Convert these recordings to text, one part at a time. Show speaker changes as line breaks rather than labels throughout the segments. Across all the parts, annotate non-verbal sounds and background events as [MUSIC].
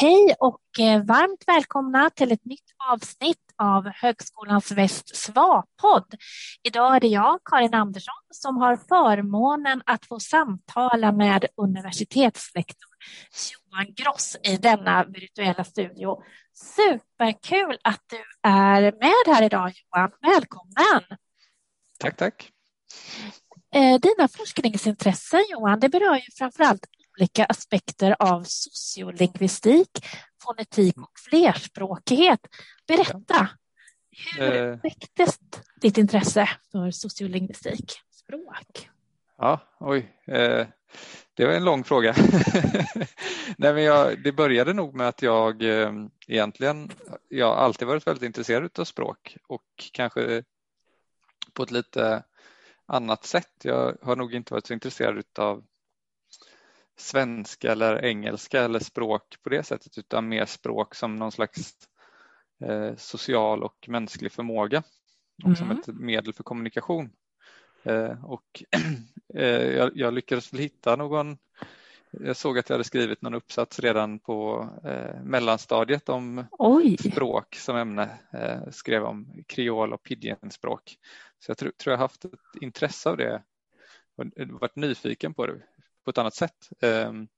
Hej och eh, varmt välkomna till ett nytt avsnitt av Högskolans Väst SVA-podd. Idag är det jag, Karin Andersson, som har förmånen att få samtala med universitetslektor Johan Gross i denna virtuella studio. Superkul att du är med här idag Johan. Välkommen!
Tack, tack.
Eh, dina forskningsintressen Johan, det berör ju framförallt olika aspekter av sociolingvistik, fonetik och flerspråkighet. Berätta, hur eh. väcktes ditt intresse för sociolingvistik, språk?
Ja, oj. Eh, det var en lång fråga. [LAUGHS] Nej, men jag, det började nog med att jag eh, egentligen, jag har alltid varit väldigt intresserad av språk och kanske på ett lite annat sätt. Jag har nog inte varit så intresserad av svenska eller engelska eller språk på det sättet utan mer språk som någon slags eh, social och mänsklig förmåga och mm. som ett medel för kommunikation. Eh, och [CLEARS THROAT] eh, jag, jag, lyckades väl hitta någon jag såg att jag hade skrivit någon uppsats redan på eh, mellanstadiet om Oj. språk som ämne. Eh, skrev om kreol och pidginspråk. Så jag tror, tror jag haft ett intresse av det och varit nyfiken på det på ett annat sätt. Ehm,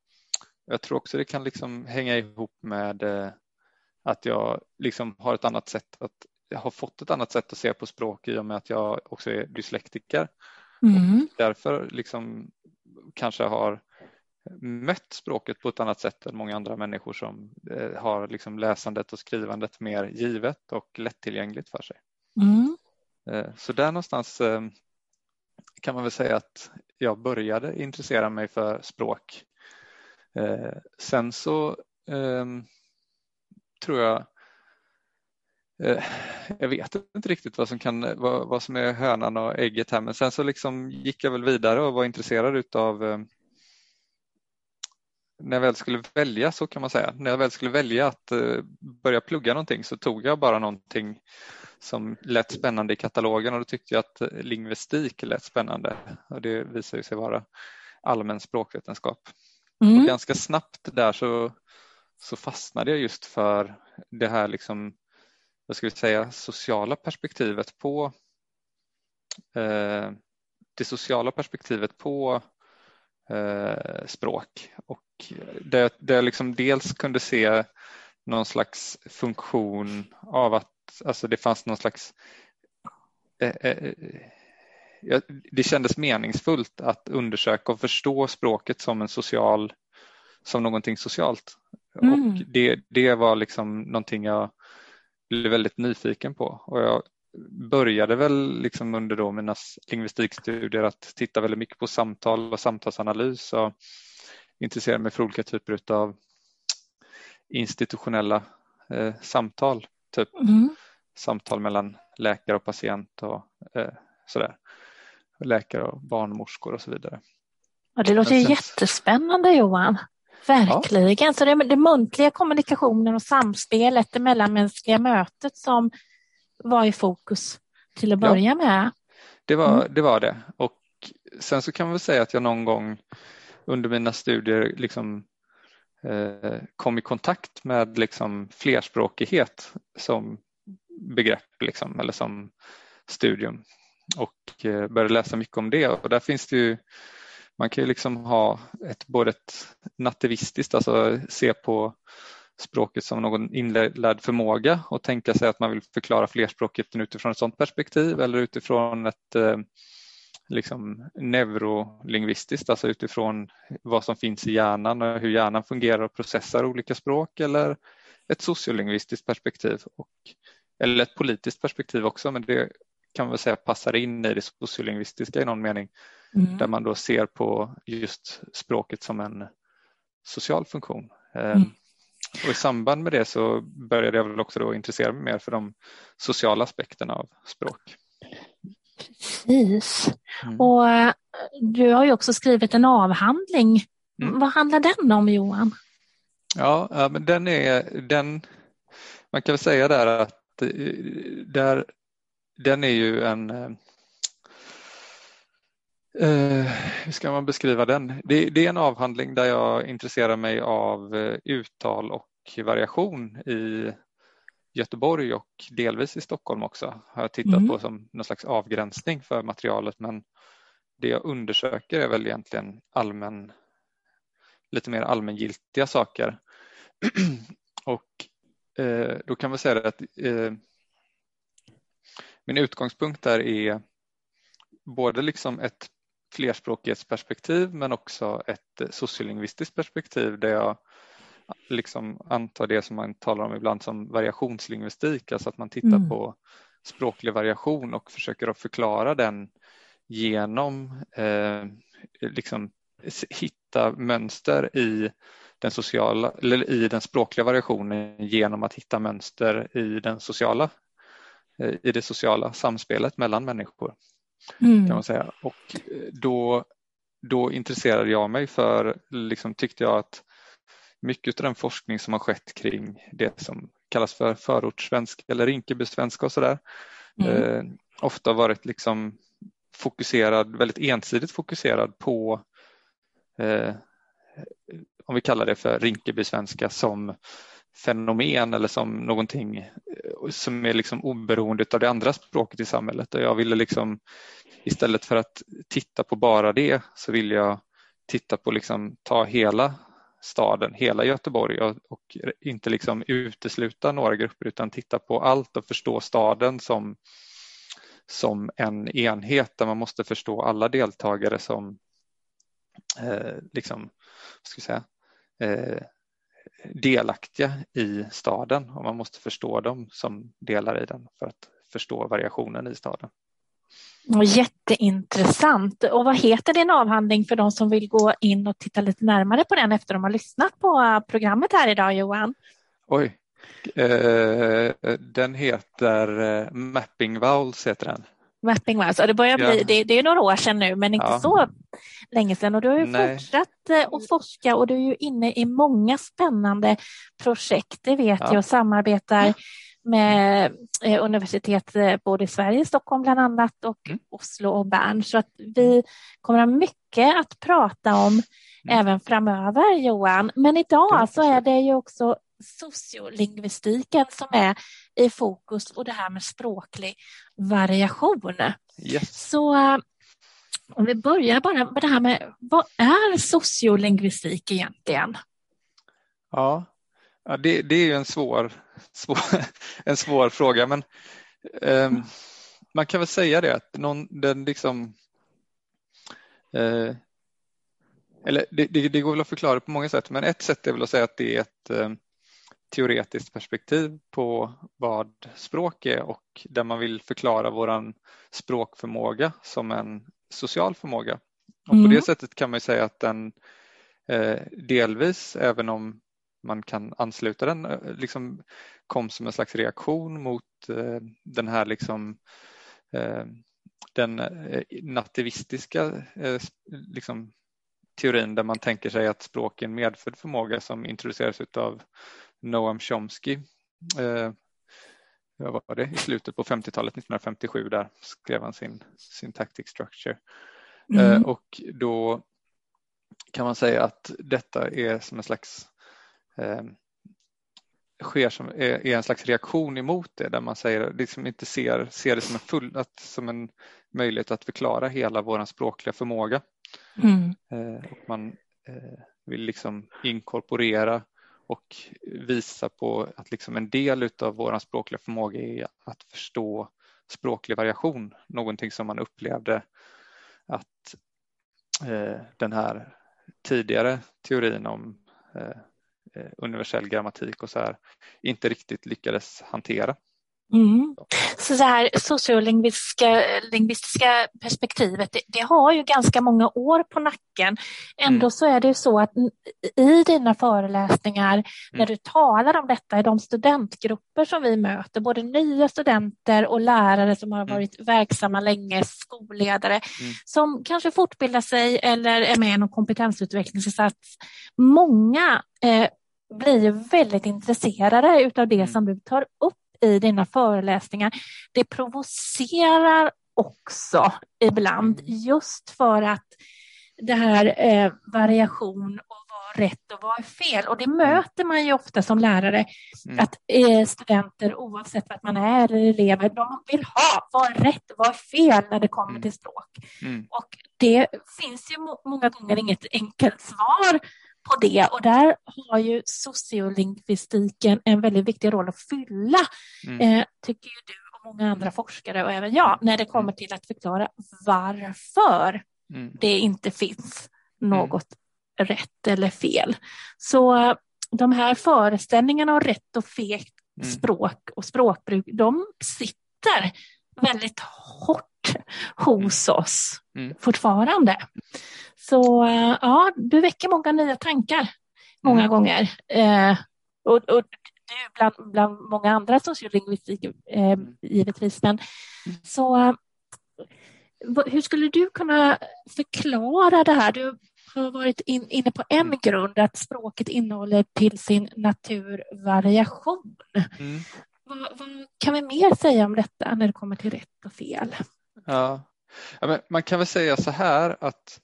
jag tror också det kan liksom hänga ihop med eh, att jag liksom har ett annat sätt att jag har fått ett annat sätt att se på språk i och med att jag också är dyslektiker. Mm. Och därför liksom kanske har mött språket på ett annat sätt än många andra människor som eh, har liksom läsandet och skrivandet mer givet och lättillgängligt för sig. Mm. Eh, så där någonstans kan man väl säga att jag började intressera mig för språk. Eh, sen så eh, tror jag eh, jag vet inte riktigt vad som, kan, vad, vad, som är hönan och ägget här men sen så liksom gick jag väl vidare och var intresserad utav ehm, när jag väl skulle välja så kan man säga, när jag väl skulle välja att eh, börja plugga någonting så tog jag bara någonting som lät spännande i katalogen och då tyckte jag att lingvistik lät spännande och det visade sig vara allmän språkvetenskap. Mm. Och ganska snabbt där så, så fastnade jag just för det här liksom, vad ska vi säga, sociala perspektivet på eh, det sociala perspektivet på eh, språk och där, där jag liksom dels kunde se någon slags funktion av att alltså det fanns någon slags eh, eh, eh, det kändes meningsfullt att undersöka och förstå språket som en social som någonting socialt. Mm. Och det, det var liksom någonting jag blev väldigt nyfiken på och jag började väl liksom under då mina lingvistikstudier att titta väldigt mycket på samtal och samtalsanalys och intresserade mig för olika typer av institutionella eh, samtal, typ mm. samtal mellan läkare och patient och eh, sådär. Läkare och barnmorskor och så vidare.
Ja, det låter ju jättespännande Johan. Verkligen. Ja. Så det den muntliga kommunikationen och samspelet, det mellanmänskliga mötet som var i fokus till att börja ja. med.
Det var, mm. det var det. Och sen så kan man väl säga att jag någon gång under mina studier liksom Eh, kom i kontakt med liksom flerspråkighet som begrepp liksom, eller som studium. Och eh, började läsa mycket om det. Och där finns det ju man kan ju liksom ha ett, både ett nativistiskt, alltså se på språket som någon inlärd förmåga och tänka sig att man vill förklara flerspråkigheten utifrån ett sådant perspektiv eller utifrån ett eh, liksom neurolingvistiskt, alltså utifrån vad som finns i hjärnan och hur hjärnan fungerar och processar olika språk eller ett sociolingvistiskt perspektiv och, eller ett politiskt perspektiv också men det kan man säga passar in i det sociolingvistiska i någon mening mm. där man då ser på just språket som en social funktion. Ehm, mm. Och I samband med det så började jag väl också då intressera mig mer för de sociala aspekterna av språk.
Precis. Mm. Och eh, du har ju också skrivit en avhandling. Mm. Vad handlar den om Johan?
Ja, men den är den, man kan väl säga där att eh, där, den är ju en Uh, hur ska man beskriva den? Det, det, är en avhandling där jag intresserar mig av uttal och språkvariation i Göteborg och delvis i Stockholm också har jag tittat mm. på som någon slags avgränsning för materialet men det jag undersöker är väl egentligen allmän, lite mer allmängiltiga saker. [CLEARS THROAT] och eh, då kan man säga att eh, min utgångspunkt där är både liksom ett flerspråkighetsperspektiv men också ett sociolingvistiskt perspektiv där jag liksom antar det som man talar om ibland som variationslingvistik, alltså att man tittar mm. på språklig variation och försöker att förklara den genom eh, liksom hitta mönster i den sociala eller i den språkliga variationen genom att hitta mönster i den sociala eh, i det sociala samspelet mellan människor. Mm. kan man säga. Och då, då intresserade jag mig för, liksom tyckte jag att mycket av den forskning som har skett kring det som kallas för förortssvenska eller Rinkebysvenska och sådär mm. eh, ofta varit liksom fokuserad, väldigt ensidigt fokuserad på eh, om vi kallar det för Rinkebysvenska som fenomen eller som någonting eh, som är liksom oberoende av det andra språket i samhället. Och jag ville liksom istället för att titta på bara det så vill jag titta på liksom ta hela staden, hela Göteborg och, och, inte liksom utesluta några grupper utan titta på allt och förstå staden som, som en enhet där man måste förstå alla deltagare som eh, liksom, ska jag säga, eh, delaktiga i staden och man måste förstå dem som delar i den för att förstå variationen i staden.
Jätteintressant. Och vad heter din avhandling för de som vill gå in och titta lite närmare på den efter de har lyssnat på programmet här idag Johan?
Oj, eh, den heter eh, Mapping Vowels heter den.
Mapping Vowels, det börjar bli, ja. det, det, är några år sedan nu men inte ja. så länge sedan och du har ju Nej. fortsatt eh, att forska och du är ju inne i många spännande projekt, det vet ja. jag och samarbetar med eh, universitet eh, både i Sverige, Stockholm bland annat och mm. Oslo och Bern. Så att vi kommer ha mycket att prata om mm. även framöver Johan. Men idag så är det ju också sociolingvistiken som är i fokus och det här med språklig variation. Yes. Så eh, om vi börjar bara med det här med vad är sociolingvistik egentligen?
Ja, Ja, det, det är ju en svår, svår, [LAUGHS] en svår fråga men eh, man kan väl säga det att någon, den liksom eh, eller det, det, det, går väl att förklara på många sätt men ett sätt är väl att säga att det är ett eh, teoretiskt perspektiv på vad språk är och där man vill förklara våran språkförmåga som en social förmåga. Och mm. på det sättet kan man säga att den eh, delvis, även om man kan ansluta den, eh, liksom kom som en slags reaktion mot eh, den här liksom eh, den nativistiska liksom, teorin där man tänker sig att språk är en medfödd förmåga som introduceras av Noam Chomsky vad var det, i slutet på 50-talet, 1957, där skrev han sin syntactic structure. Mm. Och då kan man säga att detta är som en slags eh, sker som är, är, en slags reaktion emot det där man säger liksom inte ser, ser det som en, full, att, som en möjlighet att förklara hela vår språkliga förmåga. Mm. Eh, och man eh, vill liksom inkorporera och visa på att liksom en del av vår språkliga förmåga är att förstå språklig variation, någonting som man upplevde att eh, den här tidigare teorin om eh, Eh, universell grammatik och så här inte riktigt lyckades hantera.
Mm. Så det här sociolingvistiska perspektivet, det, det, har ju ganska många år på nacken. Ändå mm. så är det så att i dina föreläsningar, mm. när du talar om detta i de studentgrupper som vi möter, både nya studenter och lärare som har mm. varit verksamma länge, skolledare, mm. som kanske fortbildar sig eller är med i någon kompetensutvecklingsinsats. Många eh, blir väldigt intresserade av det mm. som du tar upp i dina föreläsningar. Det provocerar också ibland mm. just för att det här eh, variation och är rätt och vad är fel? Och det möter man ju ofta som lärare, mm. att eh, studenter oavsett vad man är eller elever, de vill ha vad är rätt och vad är fel när det kommer mm. till språk. Mm. Och det finns ju många gånger inget enkelt svar på det och där har ju sociolingvistiken en väldigt viktig roll att fylla, mm. eh, tycker ju du och många andra forskare och även jag, när det kommer till att förklara varför mm. det inte finns något mm. rätt eller fel. Så de här föreställningarna om rätt och fel mm. språk och språkbruk, de sitter väldigt hårt hos mm. oss mm. fortfarande. Så ja, du väcker många nya tankar många mm. gånger. Eh, och, och bland, bland många andra sociolingvistik eh, givetvis. Men, mm. så hur skulle du kunna förklara det här? Du har varit in, inne på en mm. grund, att språket innehåller till sin natur variation. Mm. Vad, vad, kan vi mer säga om detta när det kommer till rätt och fel?
Ja, ja man kan väl säga så här att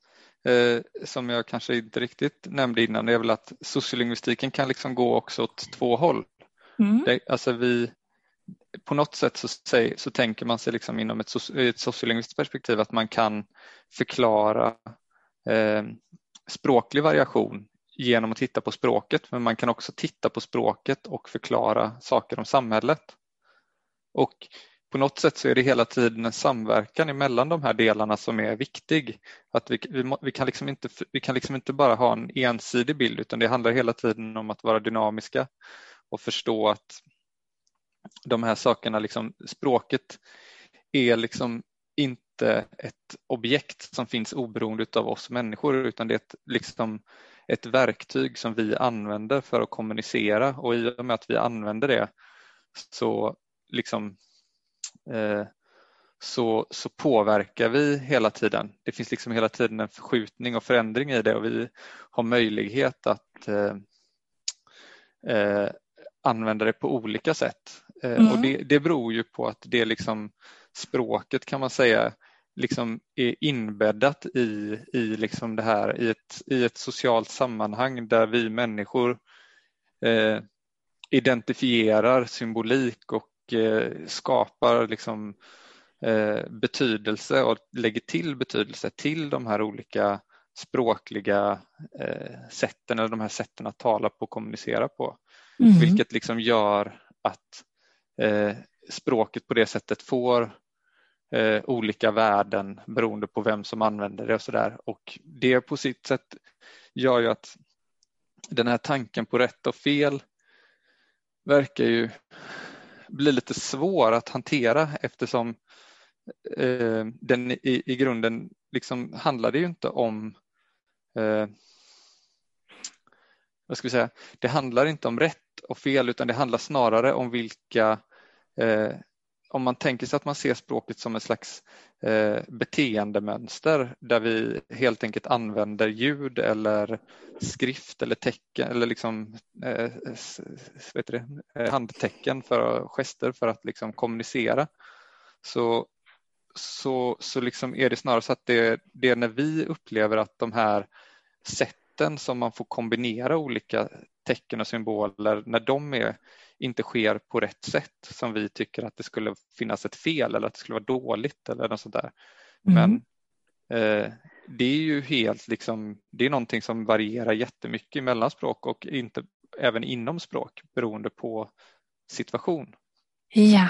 eh, som jag kanske inte riktigt nämnde innan, det är väl att sociolingvistiken kan liksom gå också åt två håll. Mm. Det, alltså vi, på något sätt så, så tänker man sig liksom inom ett, ett sociolingvistiskt perspektiv att man kan förklara eh, språklig variation genom att titta på språket, men man kan också titta på språket och förklara saker om samhället. Och på något sätt så är det hela tiden en samverkan emellan de här delarna som är viktig. Att vi, vi, vi, kan liksom inte, vi kan liksom inte bara ha en ensidig bild utan det handlar hela tiden om att vara dynamiska och förstå att de här sakerna, liksom, språket är liksom inte ett objekt som finns oberoende av oss människor utan det är ett, liksom, ett verktyg som vi använder för att kommunicera och i och med att vi använder det så liksom så, så påverkar vi hela tiden. Det finns liksom hela tiden en förskjutning och förändring i det och vi har möjlighet att eh, eh, använda det på olika sätt. Eh, mm. Och det, det beror ju på att det liksom språket kan man säga liksom är inbäddat i, i liksom det här i ett, i ett socialt sammanhang där vi människor eh, identifierar symbolik och eh, skapar liksom, eh, betydelse och lägger till betydelse till de här olika språkliga eh, sätten eller de här sätten att tala på och kommunicera på. Mm. Vilket liksom gör att eh, språket på det sättet får eh, olika värden beroende på vem som använder det och sådär. Och det på sitt sätt gör ju att den här tanken på rätt och fel verkar ju blir lite svår att hantera eftersom eh, den i, i grunden liksom handlar det ju inte om eh, vad ska vi säga, det handlar inte om rätt och fel utan det handlar snarare om vilka eh, om man tänker sig att man ser språket som en slags eh, beteendemönster där vi helt enkelt använder ljud eller skrift eller tecken eller liksom, eh, vet det, eh, handtecken för gester för att liksom kommunicera. Så, så, så liksom är det snarare så att det, det är när vi upplever att de här sätten som man får kombinera olika tecken och symboler när de är, inte sker på rätt sätt som vi tycker att det skulle finnas ett fel eller att det skulle vara dåligt eller något sånt där. Mm. Men eh, det är ju helt liksom, det är någonting som varierar jättemycket mellan språk och inte även inom språk beroende på situation.
Ja.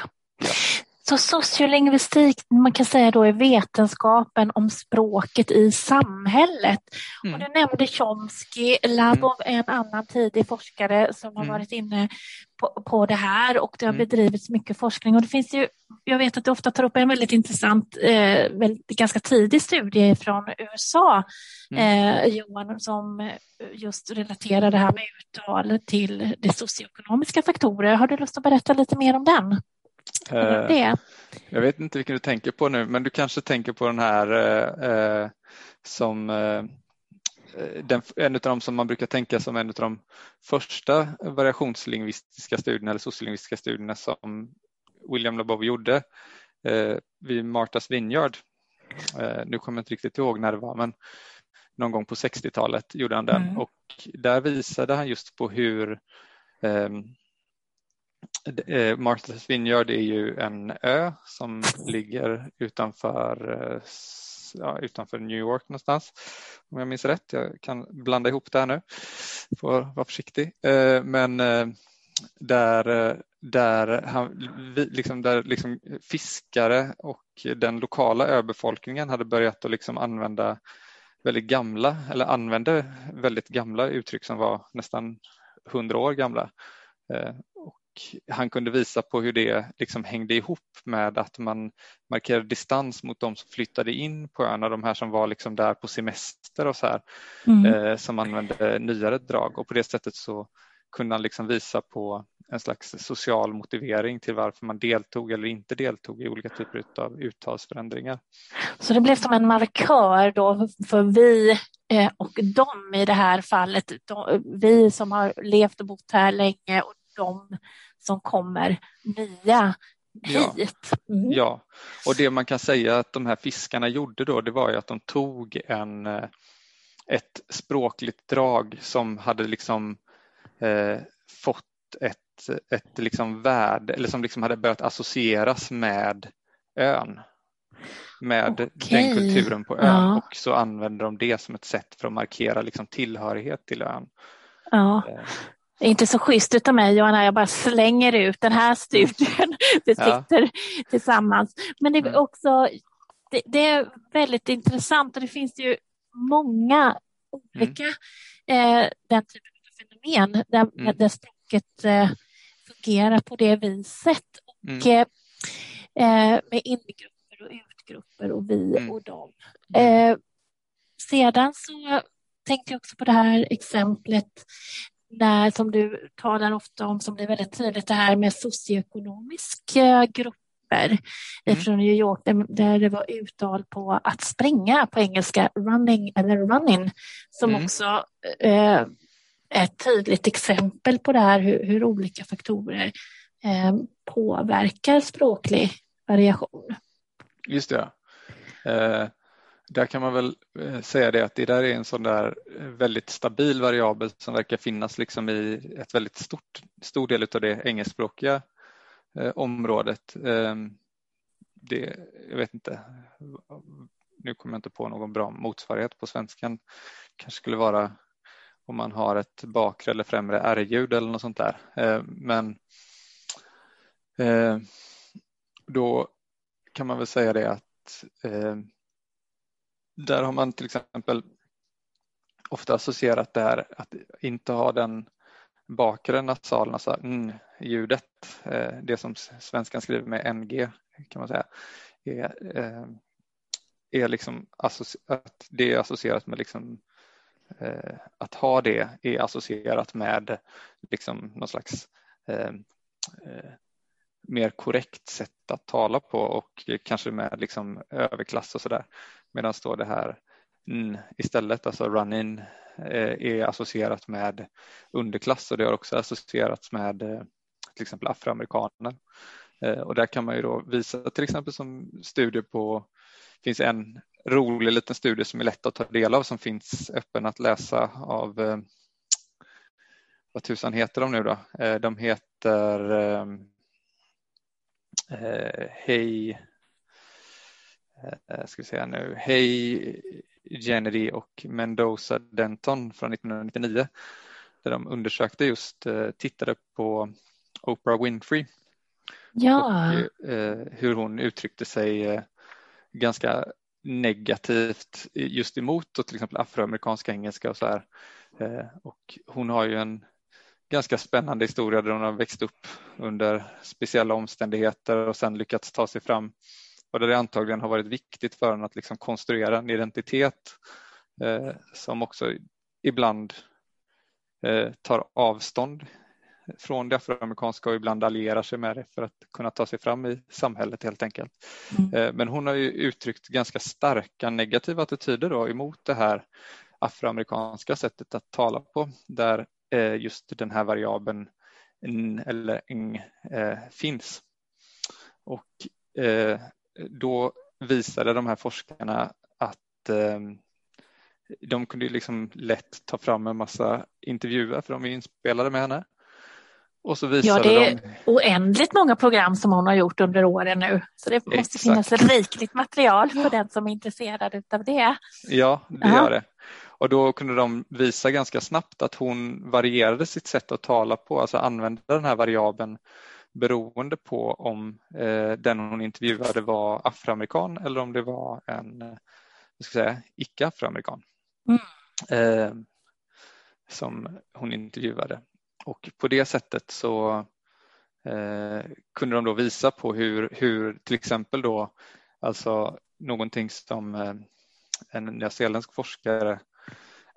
Så sociolingvistik, man kan säga då är vetenskapen om språket i samhället. Mm. Och du nämnde Chomsky, Labov mm. en annan tidig forskare som har mm. varit inne på, på det här och det har mm. bedrivits mycket forskning. Och det finns ju, jag vet att du ofta tar upp en väldigt intressant, eh, väldigt, ganska tidig studie från USA, eh, Johan, som just relaterar det här med uttal till de socioekonomiska faktorer. Har du lust att berätta lite mer om den?
Eh, det. Jag vet inte vilken du tänker på nu, men du kanske tänker på den här eh, eh som eh, den, en av de som man brukar tänka som en av de första variationslingvistiska studierna eller sociolingvistiska studierna som William Labov gjorde eh, vid Martas Vineyard. Eh, nu kommer jag inte riktigt ihåg när det var, men någon gång på 60-talet gjorde han den mm. och där visade han just på hur ehm, eh, Eh, Martha's Vineyard är ju en ö som ligger utanför, eh, ja, utanför New York någonstans om jag minns rätt. Jag kan blanda ihop det här nu, får vara försiktig. Eh, men där, där, han, liksom, där liksom fiskare och den lokala öbefolkningen hade börjat att liksom använda väldigt gamla, eller använde väldigt gamla uttryck som var nästan hundra år gamla. Han kunde visa på hur det liksom hängde ihop med att man markerade distans mot de som flyttade in på öarna, de här som var liksom där på semester och så här, mm. Eh, som använde nyare drag och på det sättet så kunde han liksom visa på en slags social motivering till varför man deltog eller inte deltog i olika typer av uttalsförändringar.
Så det blev som en markör då för vi eh, och dem i det här fallet, vi som har levt och bott här länge och de som kommer nya hit.
Mm. Ja, och det man kan säga att de här fiskarna gjorde då, det var ju att de tog en, eh, ett språkligt drag som hade liksom eh, fått ett ett liksom värde eller som liksom hade börjat associeras med ön. Med okay. den kulturen på ön ja. och så använder de det som ett sätt för att markera liksom tillhörighet till ön.
Ja. Det är inte så schysst utav mig Johanna, jag bara slänger ut den här studien. [LAUGHS] Vi sitter ja. tillsammans. Men det är mm. också det, det, är väldigt intressant och det finns ju många olika mm. eh, den typen av fenomen där, mm. där språket eh, fungera på det viset. Och, mm. Eh, eh, med ingrupper och utgrupper och vi mm. och dem. Mm. Eh, sedan så tänkte jag också på det här exemplet när, som du talar ofta om, som blir väldigt tydligt, det här med socioekonomiska grupper mm. från New York där, det var uttal på att springa på engelska, running eller running, som mm. också eh, ett tydligt exempel på det här hur, hur olika faktorer eh, påverkar språklig variation.
Just det. Eh, där kan man väl eh, säga det att det där är en sån där eh, väldigt stabil variabel som verkar finnas liksom i ett väldigt stort, stor del av det engelskspråkiga eh, området. Ehm, det, jag vet inte, nu kommer jag inte på någon bra motsvarighet på svenskan. kanske skulle vara om man har ett bakre eller främre R-ljud eller något sånt där. Ehm, men ehm, då kan man väl säga det att där har man till exempel ofta associerat det här att inte ha den bakre nasalen, alltså mm, ljudet, eh, det som svenskan skriver med NG kan man säga, är, eh, är liksom att det är associerat med liksom eh, att ha det är associerat med liksom någon slags mer korrekt sätt att tala på och kanske med liksom överklass och sådär. Medan då det här n istället, alltså run-in, eh, är associerat med underklass och det har också associerats med eh, till exempel afroamerikaner. Eh, och där kan man ju då visa till exempel som studier på, det finns en rolig liten studie som är lätt att ta del av som finns öppen att läsa av vad tusan heter de nu då? De heter eh, eh Hej ska vi säga nu, Hej Kennedy och Mendoza Denton från 1999 där de undersökte just, tittade på Oprah Winfrey
ja.
och hur hon uttryckte sig ganska negativt just emot och till exempel afroamerikanska engelska och så här. Eh, och hon har ju en ganska spännande historia där hon har växt upp under speciella omständigheter och sen lyckats ta sig fram och där det antagligen har varit viktigt för henne att liksom konstruera en identitet eh, som också ibland eh, tar avstånd från det afroamerikanska och ibland allierar sig med det för att kunna ta sig fram i samhället helt enkelt. Mm. Eh, men hon har ju uttryckt ganska starka negativa attityder då emot det här afroamerikanska sättet att tala på där just den här variabeln n eller ng eh, finns. Och då visade de här forskarna att de kunde liksom lätt ta fram en massa intervjuer för de är inspelade med henne. Och så visade
ja, det är
de...
oändligt många program som hon har gjort under åren nu. Så det måste Exakt. finnas rikligt material för den som är intresserad av det.
Ja, det gör det. Och då kunde de visa ganska snabbt att hon varierade sitt sätt att tala på, alltså använda den här variabeln beroende på om eh, den hon intervjuade var afroamerikan eller om det var en eh, ska säga, icke-afroamerikan mm. eh, som hon intervjuade. Och på det sättet så eh, kunde de då visa på hur, hur till exempel då alltså någonting som eh, en nyzeeländsk forskare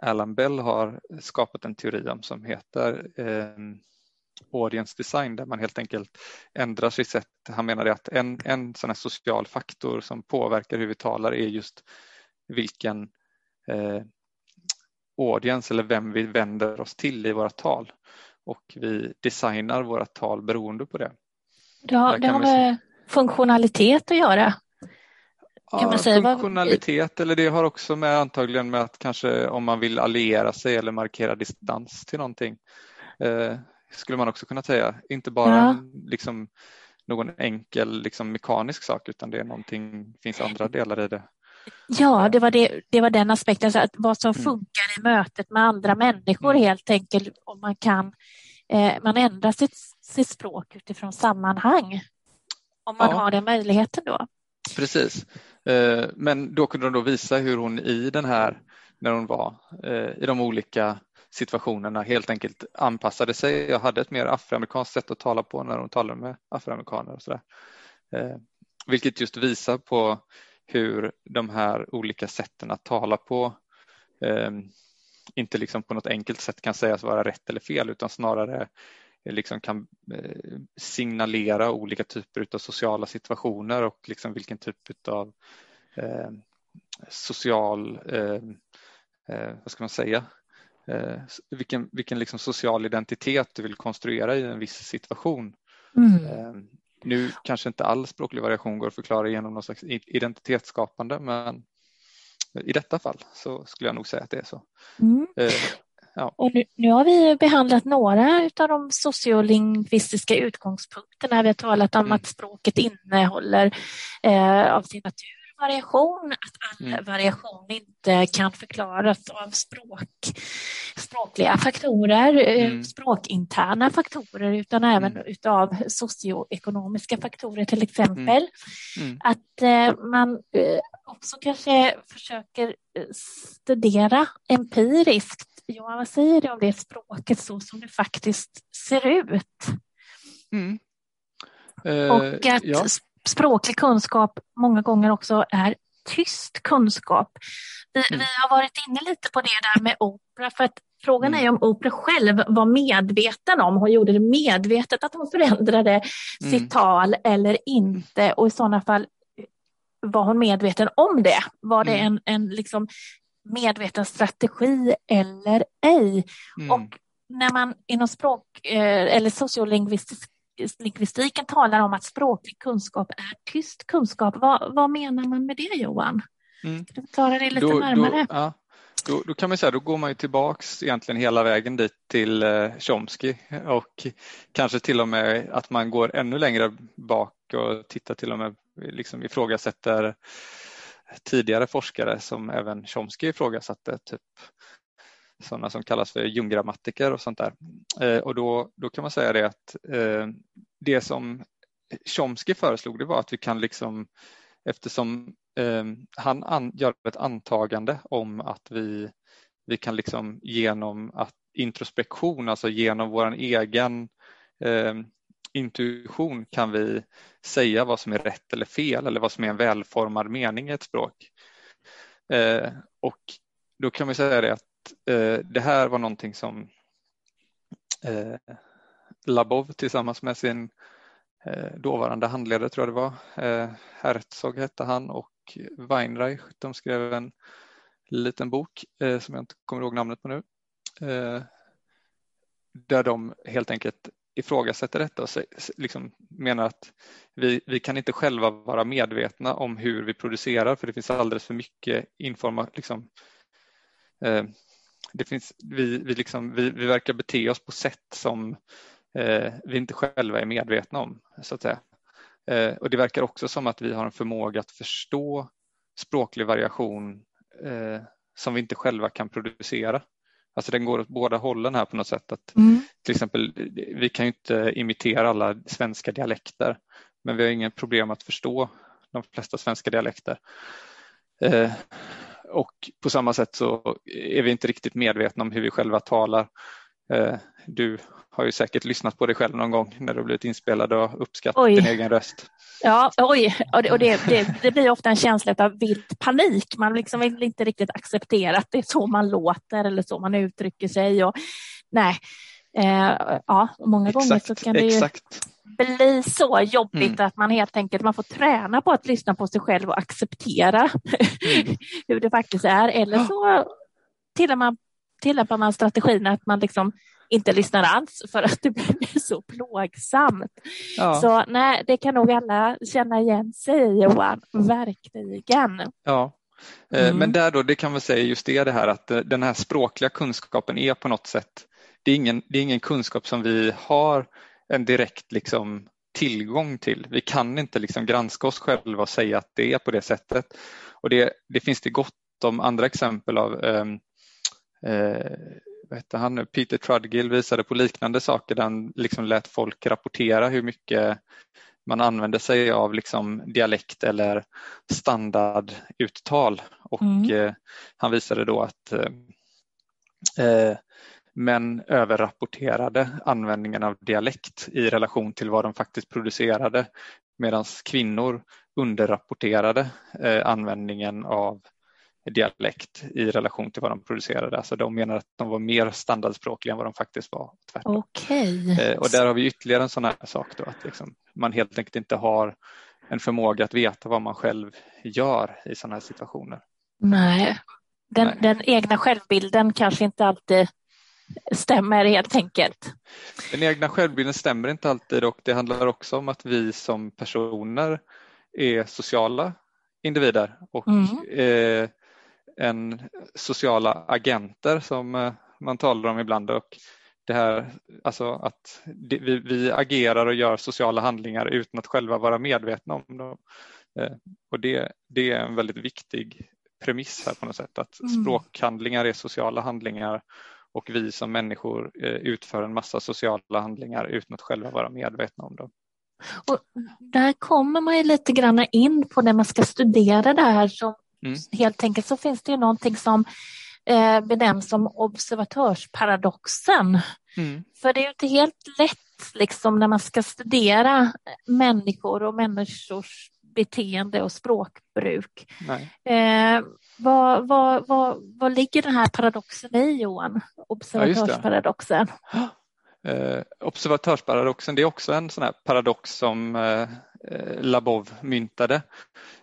Alan Bell har skapat en teori om som heter eh, audience design där man helt enkelt ändrar sitt sätt. Han menar att en, en sån social faktor som påverkar hur vi talar är just vilken eh, audience eller vem vi vänder oss till i våra tal och vi designar våra tal beroende på det.
Har, det har med funktionalitet att göra.
Kan man säga funktionalitet eller det har också med antagligen med att kanske om man vill alliera sig eller markera distans till någonting. Eh, skulle man också kunna säga. Inte bara ja. liksom, någon enkel liksom, mekanisk sak utan det är någonting, finns andra delar i det.
Ja, det var, det, det var den aspekten, alltså att vad som mm. funkar i mötet med andra människor mm. helt enkelt. Om man kan eh, man ändrar sitt, sitt språk utifrån sammanhang. Om man ja. har den möjligheten då.
Precis, eh, Eh, men då kunde de då visa hur hon i den här, när hon var eh, i de olika situationerna helt enkelt anpassade sig. Jag hade ett mer afroamerikanskt sätt att tala på när hon talade med afroamerikaner och sådär. Eh, vilket just visar på hur de här olika sätten att tala på inte liksom på något enkelt sätt kan sägas vara rätt eller fel utan snarare liksom kan eh, signalera olika typer av sociala situationer och liksom vilken typ av eh, social, eh, eh, vad ska man säga, eh, vilken, vilken liksom social identitet du vill konstruera i en viss situation. Mm. Eh, nu kanske inte all språklig variation går att förklara genom någon slags identitetsskapande men i detta fall så skulle jag nog säga att det är så. Mm.
Eh, ja. Och nu, nu, har vi behandlat några av de sociolingvistiska utgångspunkterna. Vi har talat om mm. att språket innehåller eh, av sin natur variation, att all mm. variation inte kan förklaras av språk, språkliga faktorer, eh, mm. språkinterna faktorer, utan även mm. utav socioekonomiska faktorer till exempel. Mm. mm. Att eh, man eh, också kanske försöker studera empiriskt. Johan, vad säger du om det språket så som det faktiskt ser ut? Mm. Och att ja språklig kunskap många gånger också är tyst kunskap. Vi, mm. vi, har varit inne lite på det där med opera, för att frågan mm. är om opera själv var medveten om, hon gjorde det medvetet att hon förändrade mm. sitt tal eller inte och i sådana fall var hon medveten om det? Var det mm. en, en liksom medveten strategi eller ej? Mm. Och när man inom språk eh, eller sociolingvistisk lingvistiken talar om att språklig kunskap är tyst kunskap. Vad, vad menar man med det Johan? Mm. Kan du förklara det lite då, närmare?
Då, ja. Då, då, kan man säga, då går man ju tillbaks egentligen hela vägen dit till eh, Chomsky och kanske till och med att man går ännu längre bak och tittar till och med liksom ifrågasätter tidigare forskare som även Chomsky ifrågasatte, typ sådana som kallas för ljunggrammatiker och sånt där. Eh, och då, då kan man säga det att eh, det som Chomsky föreslog det var att vi kan liksom eftersom eh, han an, gör ett antagande om att vi, vi kan liksom genom att introspektion, alltså genom vår egen eh, intuition kan vi säga vad som är rätt eller fel eller vad som är en välformad mening i ett språk. Eh, och då kan vi säga det att eh, det här var någonting som eh, Labov tillsammans med sin eh, dåvarande handledare, tror jag det var, eh, Herzog hette han och Weinreich, de skrev en liten bok eh, som jag inte kommer ihåg namnet på nu, eh, där de helt enkelt ifrågasätter detta och liksom menar att vi, vi kan inte själva vara medvetna om hur vi producerar för det finns alldeles för mycket information, liksom, eh, det finns, vi, vi, liksom, vi, vi verkar bete oss på sätt som eh, vi inte själva är medvetna om. så att säga. Eh, och det verkar också som att vi har en förmåga att förstå språklig variation eh, som vi inte själva kan producera. Alltså den går åt båda hållen här på något sätt. Att mm. Till exempel, vi kan ju inte imitera alla svenska dialekter men vi har inget problem att förstå de flesta svenska dialekter. Eh, och på samma sätt så är vi inte riktigt medvetna om hur vi själva talar. Eh, du har ju säkert lyssnat på dig själv någon gång när du blivit inspelad och uppskattat oj. din egen röst.
Ja, oj, och, det, och det, det, det, blir ofta en känsla av vild panik. Man liksom vill inte riktigt acceptera att det är så man låter eller så man uttrycker sig. Och, nej, eh, ja, många exakt, gånger så kan det ju exakt. bli så jobbigt mm. att man helt enkelt man får träna på att lyssna på sig själv och acceptera mm. [LAUGHS] hur det faktiskt är. Eller så tillämpar man strategin att man liksom inte lyssnar alls för att det blir så plågsamt. Ja. Så nej, det kan nog alla känna igen sig i Johan, verkligen.
Ja, eh, mm. men där då, det kan vi säga just det, det här att eh, den här språkliga kunskapen är på något sätt, det är ingen, det är ingen kunskap som vi har en direkt liksom tillgång till. Vi kan inte liksom granska oss själva och säga att det är på det sättet. Och det, det finns det gott om andra exempel av. Um, eh, vad han nu, Peter Trudgill visade på liknande saker där han liksom lät folk rapportera hur mycket man använder sig av liksom dialekt eller standarduttal och mm. eh, han visade då att eh, eh, män överrapporterade användningen av dialekt i relation till vad de faktiskt producerade medan kvinnor underrapporterade eh, användningen av dialekt i relation till vad de producerade. Alltså de menar att de var mer standardspråkliga än vad de faktiskt var.
Tvärtom. Okay.
Eh, och där har vi ytterligare en sån här sak då, att liksom man helt enkelt inte har en förmåga att veta vad man själv gör i sådana här situationer.
Nej, den, Nej. den egna självbilden kanske inte alltid stämmer helt enkelt.
Den egna självbilden stämmer inte alltid och det handlar också om att vi som personer är sociala individer och mm. eh, en sociala agenter som eh, man talar om ibland och det här alltså att vi, vi agerar och gör sociala handlingar utan att själva vara medvetna om dem. Eh, och det, det är en väldigt viktig premiss här på något sätt att mm. språkhandlingar är sociala handlingar och vi som människor eh, utför en massa sociala handlingar utan att själva vara medvetna om dem.
Och där kommer man ju lite grann in på när man ska studera det här som Mm. Helt enkelt så finns det ju någonting som eh, benämns som observatörsparadoxen. Mm. För det är ju inte helt lätt liksom när man ska studera människor och människors beteende och språkbruk. Eh, vad, vad, vad, vad ligger den här paradoxen i Johan? Observatörsparadoxen. Ja, [GASPS]
eh, observatörsparadoxen det är också en sån här paradox som eh Labov myntade.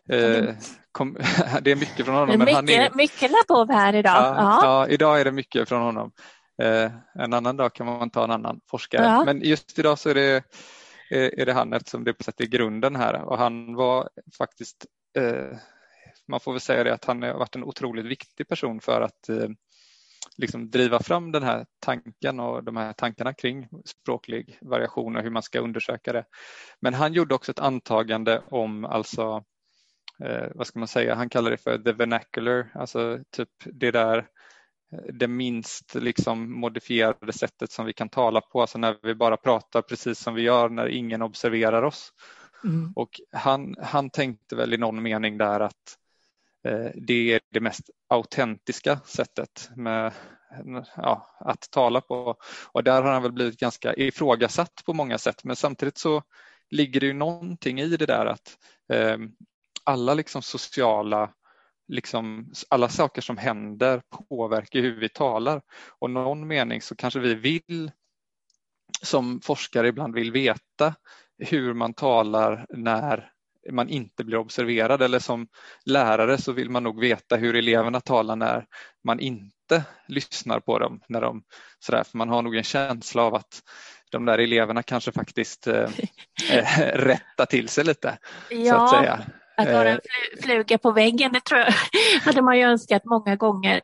Eh, kom, [LAUGHS] det är mycket från honom.
Mycket, men han är, mycket Labov här idag.
Ja, ja, idag är det mycket från honom. Eh, en annan dag kan man ta en annan forskare. Ja. Men just idag så är det, är det han eftersom det på sätt är grunden här och han var faktiskt eh, man får väl säga det att han har varit en otroligt viktig person för att eh, liksom driva fram den här tanken och de här tankarna kring språklig variation och hur man ska undersöka det. Men han gjorde också ett antagande om alltså eh, vad ska man säga, han kallar det för the vernacular, alltså typ det där eh, det minst liksom modifierade sättet som vi kan tala på, alltså när vi bara pratar precis som vi gör när ingen observerar oss. Mm. Och han, han tänkte väl i någon mening där att Eh, det är det mest autentiska sättet med, ja, att tala på. Och där har han väl blivit ganska ifrågasatt på många sätt men samtidigt så ligger det ju någonting i det där att eh, alla liksom sociala Liksom, alla saker som händer påverkar hur vi talar och någon mening så kanske vi vill som forskare ibland vill veta hur man talar när man inte blir observerad eller som lärare så vill man nog veta hur eleverna talar när man inte lyssnar på dem. När de, sådär, för man har nog en känsla av att de där eleverna kanske faktiskt eh, [LAUGHS] eh rättar till sig lite. Ja. Så att säga.
Att vara en eh, fluga på väggen, det tror jag [LAUGHS] hade man ju önskat många gånger.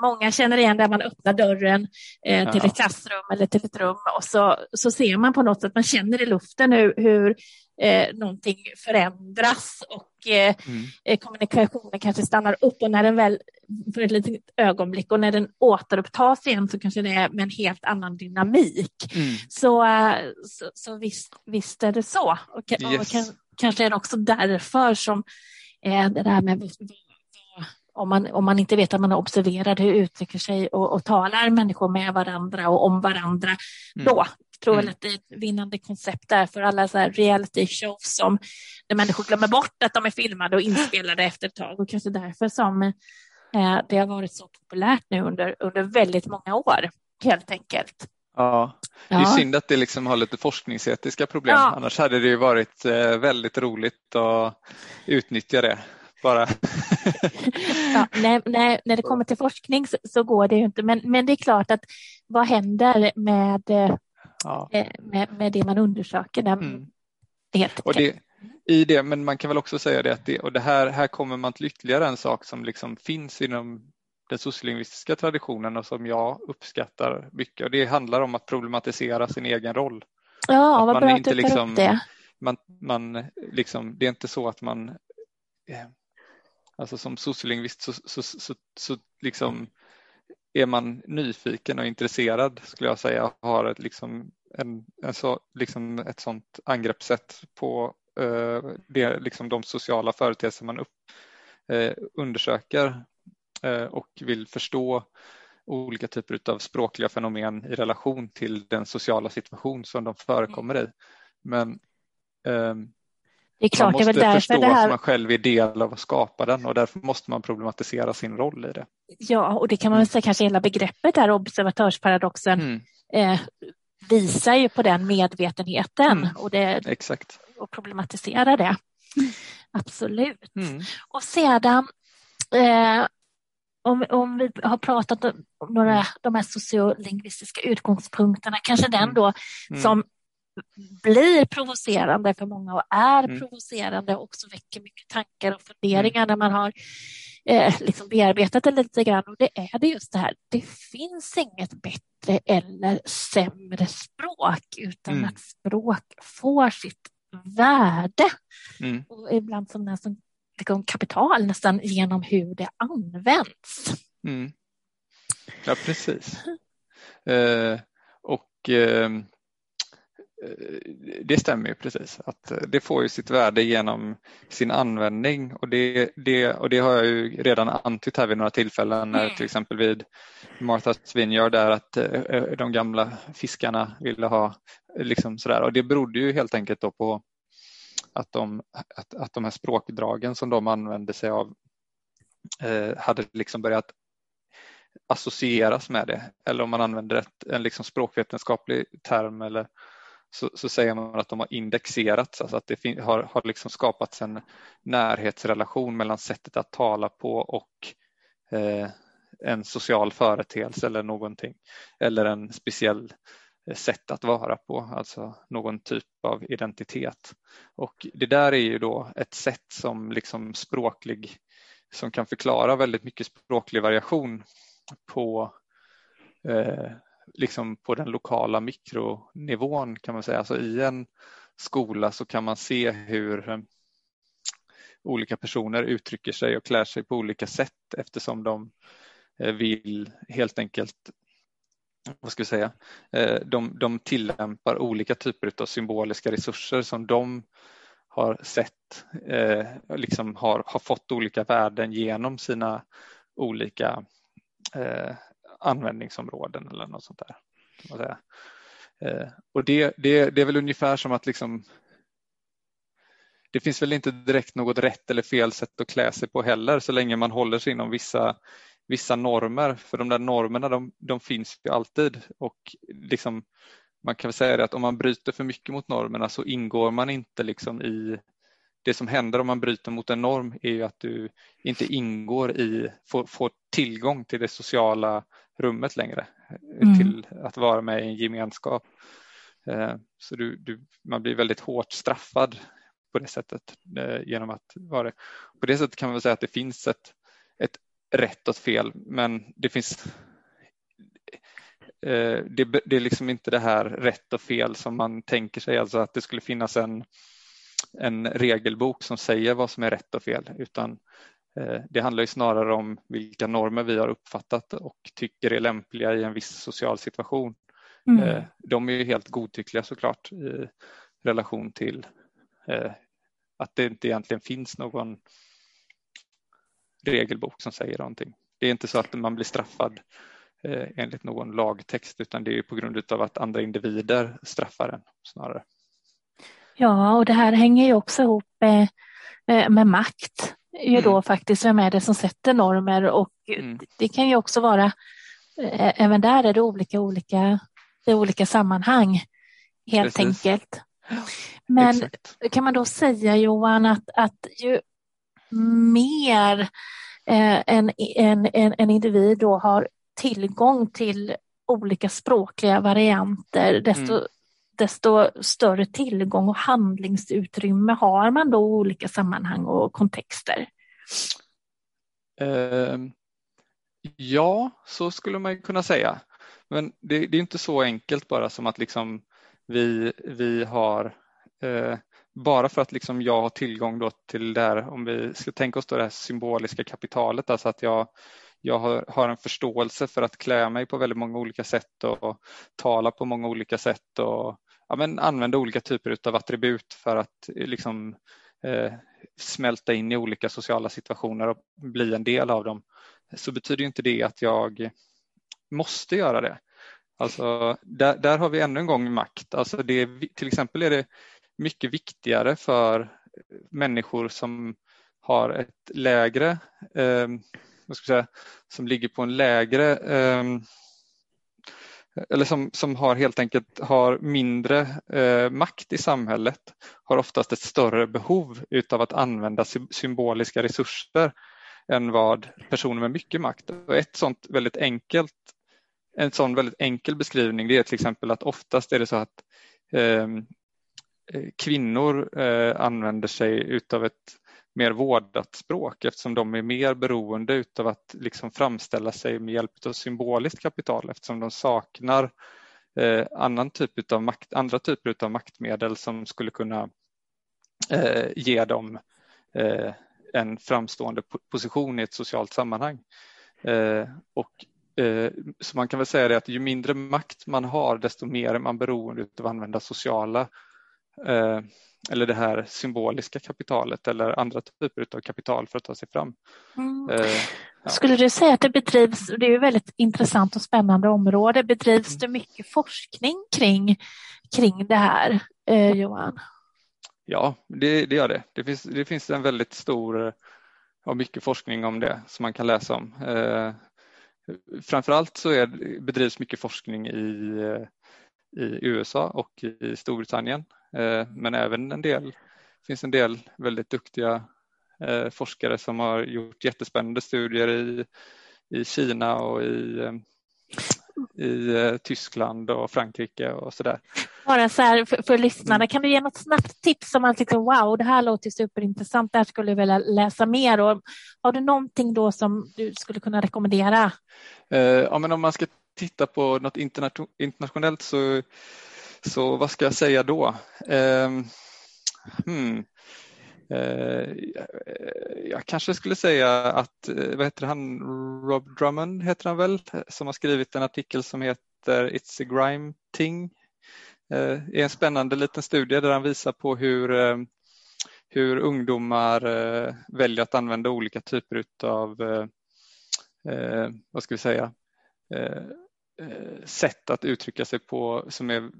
Många känner igen där man öppnar dörren eh, till ett klassrum eller till ett rum och så, så ser man på något sätt, man känner i luften hur, hur eh, någonting förändras och eh, mm. Eh, kommunikationen kanske stannar upp och när den väl för ett litet ögonblick och när den återupptas igen så kanske det är med en helt annan dynamik. Mm. Så, eh, så, så visst, visst är det så. Och, yes. och kan, kanske är det också därför som eh, det där med om man, om man inte vet att man är observerad hur uttrycker sig och, och talar människor med varandra och om varandra mm. då tror mm. att det är ett vinnande koncept där för alla så här reality shows som där människor glömmer bort att de är filmade och inspelade efter ett tag och kanske därför som eh, det har varit så populärt nu under, under väldigt många år helt enkelt.
Ja, det är ja. synd att det liksom har lite forskningsetiska problem. Ja. Annars hade det ju varit eh, väldigt roligt att utnyttja det. Bara. [LAUGHS]
ja, när, när, när det kommer till forskning så, så, går det ju inte, men, men det är klart att vad händer med, eh, ja. Eh, med, med det man undersöker? Där, mm.
det, och det, I det, men man kan väl också säga det att det, och det här, här kommer man till ytterligare en sak som liksom finns inom den sociolingvistiska traditionen och som jag uppskattar mycket. Och det handlar om att problematisera sin egen roll.
Ja, att vad bra att du tar
liksom,
upp det.
Man, man liksom, det är inte så att man, eh, alltså som sociolingvist så, så, så, så liksom är man nyfiken och intresserad skulle jag säga har ett, liksom, en, en så, liksom ett sånt angreppssätt på eh, det, liksom de sociala företeelser man upp, eh, undersöker Eh, och vill förstå olika typer av språkliga fenomen i relation till den sociala situation som de förekommer i. Men eh, det är klart, man måste det är förstå det här... att man själv är del av att skapa den och därför måste man problematisera sin roll i det.
Ja, och det kan man väl säga kanske hela begreppet där observatörsparadoxen mm. eh, visar ju på den medvetenheten mm. och, det,
Exakt.
och problematiserar det. Absolut. Mm. Och sedan eh, om, om vi har pratat om några, mm. de här sociolingvistiska utgångspunkterna, kanske den då mm. som blir provocerande för många och är mm. provocerande och också väcker mycket tankar och funderingar mm. när man har eh, liksom bearbetat det lite grann. Och det är det just det här, det finns inget bättre eller sämre språk utan mm. att språk får sitt värde. Mm. Och ibland som nästan liksom kapital nästan genom hur det används. Mm.
Ja, precis. Eh, och eh, det stämmer ju precis att det får ju sitt värde genom sin användning och det, det, och det har jag ju redan antytt här vid några tillfällen när mm. till exempel vid Martha's Vineyard där att eh, de gamla fiskarna ville ha liksom sådär och det berodde ju helt enkelt då på att de, att, att de här språkdragen som de använde sig av eh, hade liksom börjat associeras med det. Eller om man använder ett, en liksom språkvetenskaplig term eller så, så, säger man att de har indexerats, alltså att det har, har liksom skapats en närhetsrelation mellan sättet att tala på och eh, en social företeelse eller någonting eller en speciell eh, sätt att vara på, alltså någon typ av identitet. Och det där är ju då ett sätt som liksom språklig, som kan förklara väldigt mycket språklig variation på, eh, liksom på den lokala mikronivån kan man säga. Alltså i en skola så kan man se hur eh, olika personer uttrycker sig och klär sig på olika sätt eftersom de eh, vill helt enkelt vad ska jag säga, eh, de, de tillämpar olika typer av symboliska resurser som de har sett, liksom har, har fått olika värden genom sina olika användningsområden eller något sånt där. Eh, och det, det, det är väl ungefär som att liksom det finns väl inte direkt något rätt eller fel sätt att klä sig på heller så länge man håller sig inom vissa vissa normer, för de där normerna de, de finns ju alltid och liksom, man kan väl säga det att om man bryter för mycket mot normerna så ingår man inte liksom i det som händer om man bryter mot en norm är ju att du inte ingår i, får, får tillgång till det sociala rummet längre, mm. till att vara med i en gemenskap. Eh, så du, du, man blir väldigt hårt straffad på det sättet genom att vara det. På det sättet kan man säga att det finns ett, ett rätt och fel men det finns det, det är liksom inte det här rätt och fel som man tänker sig, alltså att det skulle finnas en, en regelbok som säger vad som är rätt och fel, utan Eh, det handlar ju snarare om vilka normer vi har uppfattat och tycker är lämpliga i en viss social situation. Mm. Eh, de är ju helt godtyckliga såklart i relation till eh, att det inte egentligen finns någon regelbok som säger någonting. Det är inte så att man blir straffad enligt någon lagtext utan det är på grund av att andra individer straffar en snarare.
Ja, och det här hänger ju också ihop med makt ju mm. då faktiskt vem är det som sätter normer och mm. det kan ju också vara, eh, även där är det olika, olika, det olika sammanhang helt Precis. enkelt. Men Exakt. kan man då säga Johan att, att ju mer eh, en, en, en, en individ då har tillgång till olika språkliga varianter, desto mm desto större tillgång och handlingsutrymme har man då i olika sammanhang och kontexter?
Eh, ja, så skulle man kunna säga. Men det, det, är inte så enkelt bara som att liksom vi, vi har eh, bara för att liksom jag har tillgång då till det här, om vi ska tänka oss då det här symboliska kapitalet, alltså att jag, jag har, har en förståelse för att klä mig på väldigt många olika sätt och tala på många olika sätt och ja, men använda olika typer av attribut för att eh, liksom, eh, smälta in i olika sociala situationer och bli en del av dem så betyder inte det att jag måste göra det. Alltså, där, där har vi ännu en gång makt. Alltså det, till exempel är det mycket viktigare för människor som har ett lägre, eh, vad ska jag säga, som ligger på en lägre eh, eller som, som har helt enkelt har mindre eh, makt i samhället har oftast ett större behov utav att använda symboliska resurser än vad personer med mycket makt. Och ett sånt väldigt enkelt, en sån väldigt enkel beskrivning det är till exempel att oftast är det så att eh, eh kvinnor eh, använder sig utav ett mer vårdat språk eftersom de är mer beroende av att liksom framställa sig med hjälp av symboliskt kapital eftersom de saknar eh, annan typ av makt, andra typer av maktmedel som skulle kunna eh, ge dem eh, en framstående position i ett socialt sammanhang. Eh, och, eh, så man kan väl säga det att ju mindre makt man har desto mer är man beroende av att använda sociala eller det här symboliska kapitalet eller andra typer av kapital för att ta sig fram.
Mm. Eh, ja. Skulle du säga att det bedrivs, det är ett väldigt intressant och spännande område, bedrivs mm. det mycket forskning kring, kring det här, eh, Johan?
Ja, det, det, gör det. Det finns, det finns en väldigt stor och mycket forskning om det som man kan läsa om. Eh, framförallt så är, bedrivs mycket forskning i, i USA och i Storbritannien Eh, men även en del, finns en del väldigt duktiga eh, forskare som har gjort jättespännande studier i, i Kina och i, eh, i Tyskland och Frankrike och sådär.
Bara så här för, för lyssnarna, mm. kan du ge något snabbt tips om man tycker wow, det här låter superintressant, det här skulle jag vilja läsa mer och har du någonting då som du skulle kunna rekommendera?
ja, men om man ska titta på något internationellt så så vad ska jag säga då? Eh, hmm. eh, jag kanske skulle säga att, eh, vad heter han, Rob Drummond heter han väl, som har skrivit en artikel som heter It's a grime thing. Eh, är en spännande liten studie där han visar på hur, eh, hur ungdomar eh, väljer att använda olika typer av, eh, eh, vad ska vi säga, Eh, Eh, sätt att uttrycka sig på som är,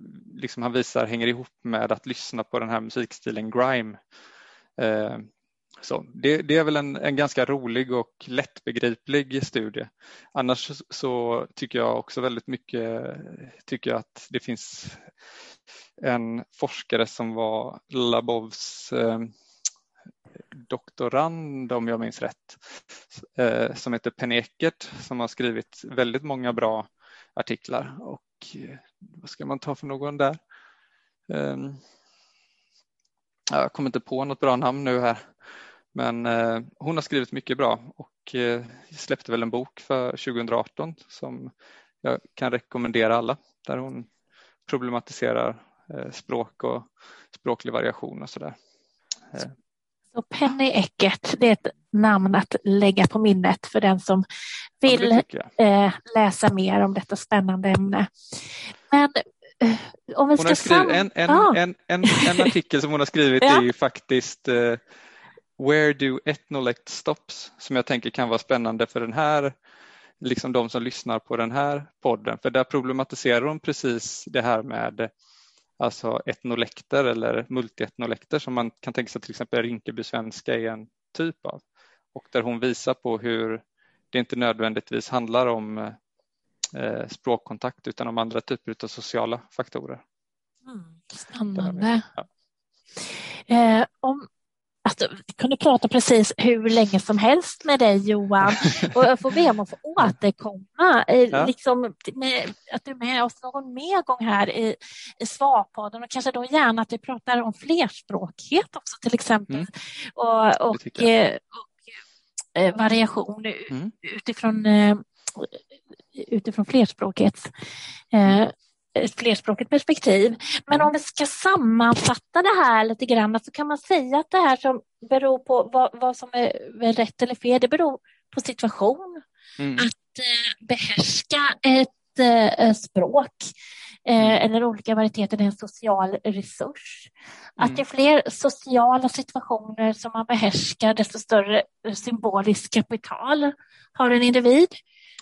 liksom han visar hänger ihop med att lyssna på den här musikstilen grime. Eh, så det, det, är väl en, en, ganska rolig och lättbegriplig studie. Annars så tycker jag också väldigt mycket tycker jag att det finns en forskare som var Labovs eh, doktorand om jag minns rätt eh, som heter Penekert som har skrivit väldigt många bra artiklar och eh, vad ska man ta för någon där? Ehm, jag kommer inte på något bra namn nu här, men eh, hon har skrivit mycket bra och eh, släppte väl en bok för 2018 som jag kan rekommendera alla där hon problematiserar språk och språklig variation och sådär.
Eh. Så Penny Eckert, det är ett namn att lägga på minnet för den som vill ja, läsa mer om detta spännande ämne. Men om vi ska
skrivit, en, en, ah. en, en, en, artikel som hon har skrivit ja. är ju faktiskt uh, Where do ethnolect stops som jag tänker kan vara spännande för den här, liksom de som lyssnar på den här podden. För där problematiserar hon precis det här med alltså etnolekter eller multietnolekter som man kan tänka sig till exempel Rinkeby svenska är en typ av. Och där hon visar på hur det inte nödvändigtvis handlar om eh, språkkontakt utan om andra typer av sociala faktorer.
Mm, spännande. Ja. Eh, om, alltså, vi kunde prata precis hur länge som helst med dig Johan och jag får be om att få återkomma. Eh, ja. Liksom, med, att du är med oss någon mer gång här i, i Svarpodden och kanske då gärna att vi pratar om flerspråkighet också till exempel. Mm. Och, och, eh, och, eh, variation mm. utifrån utifrån flerspråkets eh, ett flerspråkigt perspektiv. Men om vi ska sammanfatta det här lite grann så kan man säga att det här som beror på vad, vad som är rätt eller fel, det beror på situation. Mm. Att eh, behärska ett eh, språk eh, mm. eller olika varieteter är en social resurs. Mm. Att ju fler sociala situationer som man behärskar desto större symboliskt kapital har en individ.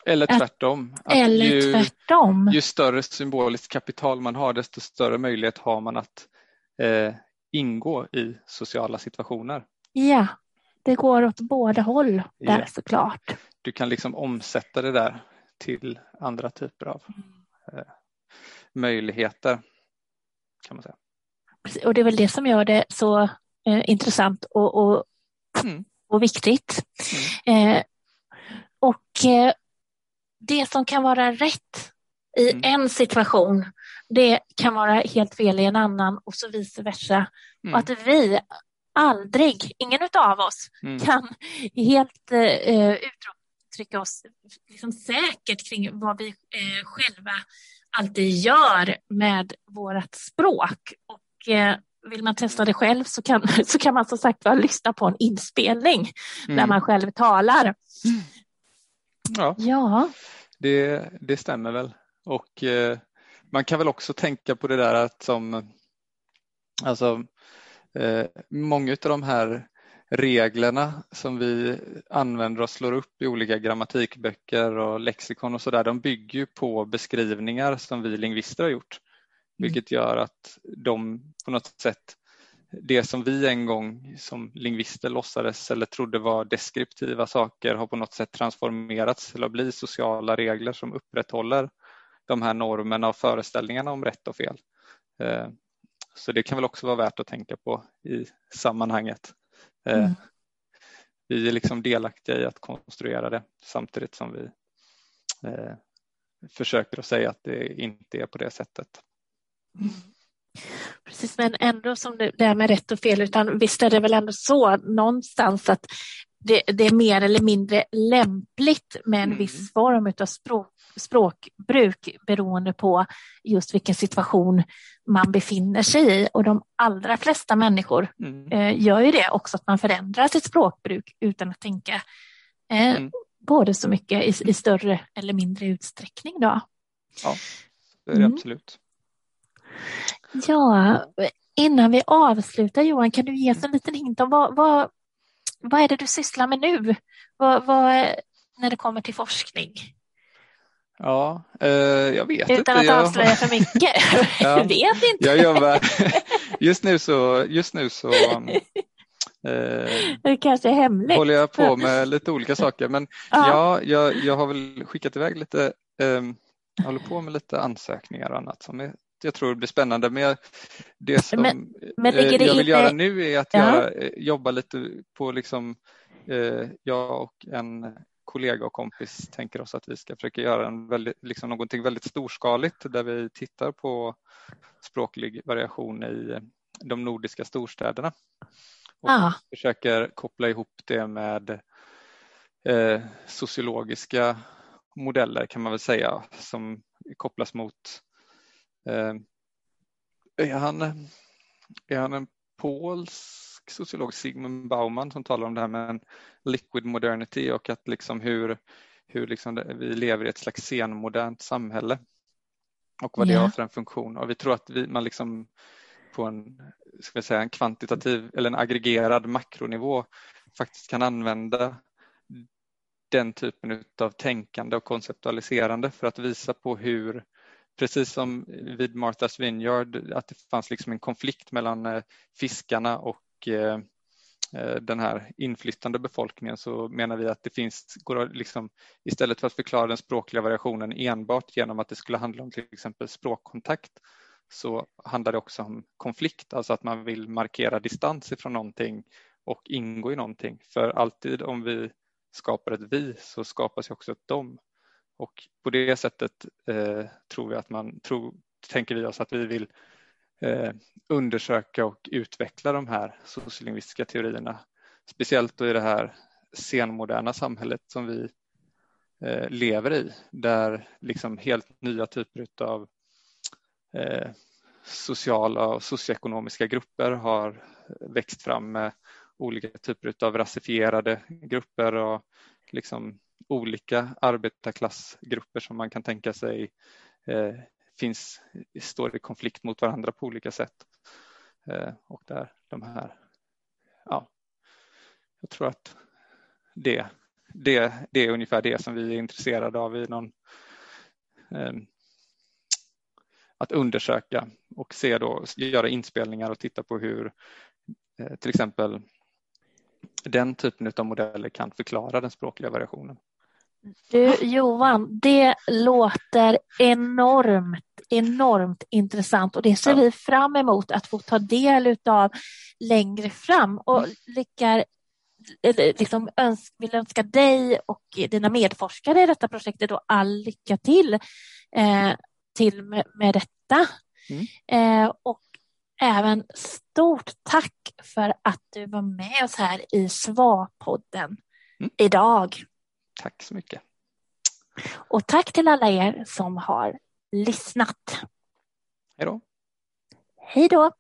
Eller tvärtom.
Eller ju, tvärtom.
Ju större symboliskt kapital man har desto större möjlighet har man att eh, ingå i sociala situationer.
Ja, det går åt båda håll där ja. såklart.
Du kan liksom omsätta det där till andra typer av eh, möjligheter kan man säga.
Och det är väl det som gör det så eh, intressant och, och, mm. och viktigt. Mm. Eh, och eh, det som kan vara rätt i mm. en situation, det kan vara helt fel i en annan och så vice versa. Mm. Och att vi aldrig, ingen av oss, mm. kan helt eh, uttrycka oss liksom säkert kring vad vi eh, själva alltid gör med vårt språk. Och eh, vill man testa det själv så kan, [LAUGHS] så kan man som sagt var lyssna på en inspelning mm. när man själv talar.
Ja.
ja.
Det, det stämmer väl och eh, man kan väl också tänka på det där att som alltså eh, många av de här reglerna som vi använder och slår upp i olika grammatikböcker och lexikon och sådär, de bygger ju på beskrivningar som vi lingvister har gjort, mm. vilket gör att de på något sätt det som vi en gång som lingvister låtsades eller trodde var deskriptiva saker har på något sätt transformerats till att bli sociala regler som upprätthåller de här normerna och föreställningarna om rätt och fel. Eh, så det kan väl också vara värt att tänka på i sammanhanget. Eh, mm. Vi är liksom delaktiga i att konstruera det samtidigt som vi eh, försöker att säga att det inte är på det sättet. Mm.
Precis, men ändå som det där med rätt och fel, utan visst är det väl ändå så någonstans att det, det är mer eller mindre lämpligt med en mm. viss form av språk, språkbruk beroende på just vilken situation man befinner sig i. Och de allra flesta människor mm. eh, gör ju det också, att man förändrar sitt språkbruk utan att tänka eh, mm. både så mycket i, i, större eller mindre utsträckning. Då.
Ja, det är det mm. absolut.
Ja, innan vi avslutar Johan, kan du ge oss en liten hint om vad, vad, vad är det du sysslar med nu? Vad, vad, när det kommer till forskning?
Ja, eh, jag vet
Utan
inte.
Utan att avslöja jag... för mycket. [LAUGHS] ja, vet inte.
Jag jobbar... Just nu så, just nu så
eh, det kanske är hemligt.
håller jag på med lite olika saker. Men ja, ja jag, jag har väl skickat iväg lite, eh, håller på med lite ansökningar och annat som är jag tror det blir spännande. Men det som men, men eh, jag vill göra nu är att ja. jag eh, jobbar lite på liksom, eh, jag och en kollega och kompis tänker oss att vi ska försöka göra en väldigt, liksom någonting väldigt storskaligt där vi tittar på språklig variation i de nordiska storstäderna. Och
Ah,
försöker koppla ihop det med eh, sociologiska modeller kan man väl säga som kopplas mot är, han, är han en polsk sociolog, Sigmund Bauman, som talar om det här med en liquid modernity och att liksom hur, hur liksom det, vi lever i ett slags senmodernt samhälle och vad det
Ja.
har för en funktion. Och vi tror att vi, man liksom på en, ska säga, en kvantitativ eller en aggregerad makronivå faktiskt kan använda den typen av tänkande och konceptualiserande för att visa på hur, precis som vid Martha's Vineyard, att det fanns liksom en konflikt mellan eh, fiskarna och eh, eh, den här inflyttande befolkningen så menar vi att det finns, går liksom, istället för att förklara den språkliga variationen enbart genom att det skulle handla om till exempel språkkontakt så handlar det också om konflikt, alltså att man vill markera distans ifrån någonting och ingå i någonting. För alltid om vi skapar ett vi så skapas ju också ett dom. Och på det sättet eh, tror vi att man, tror, tänker vi oss att vi vill eh, undersöka och utveckla de här sociolingvistiska teorierna. Speciellt då i det här senmoderna samhället som vi eh, lever i, där liksom helt nya typer av eh, sociala och socioekonomiska grupper har växt fram med olika typer av rasifierade grupper och liksom olika arbetarklassgrupper som man kan tänka sig eh, finns, står i konflikt mot varandra på olika sätt. Eh, och där de här, ja, jag tror att det, det, det är ungefär det som vi är intresserade av i någon eh, att undersöka och se då, göra inspelningar och titta på hur eh, till exempel den typen av modeller kan förklara den språkliga variationen.
du Johan, det låter enormt, enormt intressant och det ser
Ja.
vi fram emot att få ta del av längre fram och
Mm.
lyckar, eller liksom öns vill önska dig och dina medforskare i detta projektet då all lycka till, eh, till med, med detta.
Mm.
Eh, och även stort tack för att du var med oss här i SVA-podden
Mm.
idag.
Tack så mycket.
Och tack till alla er som har lyssnat.
Hej då.
Hej då!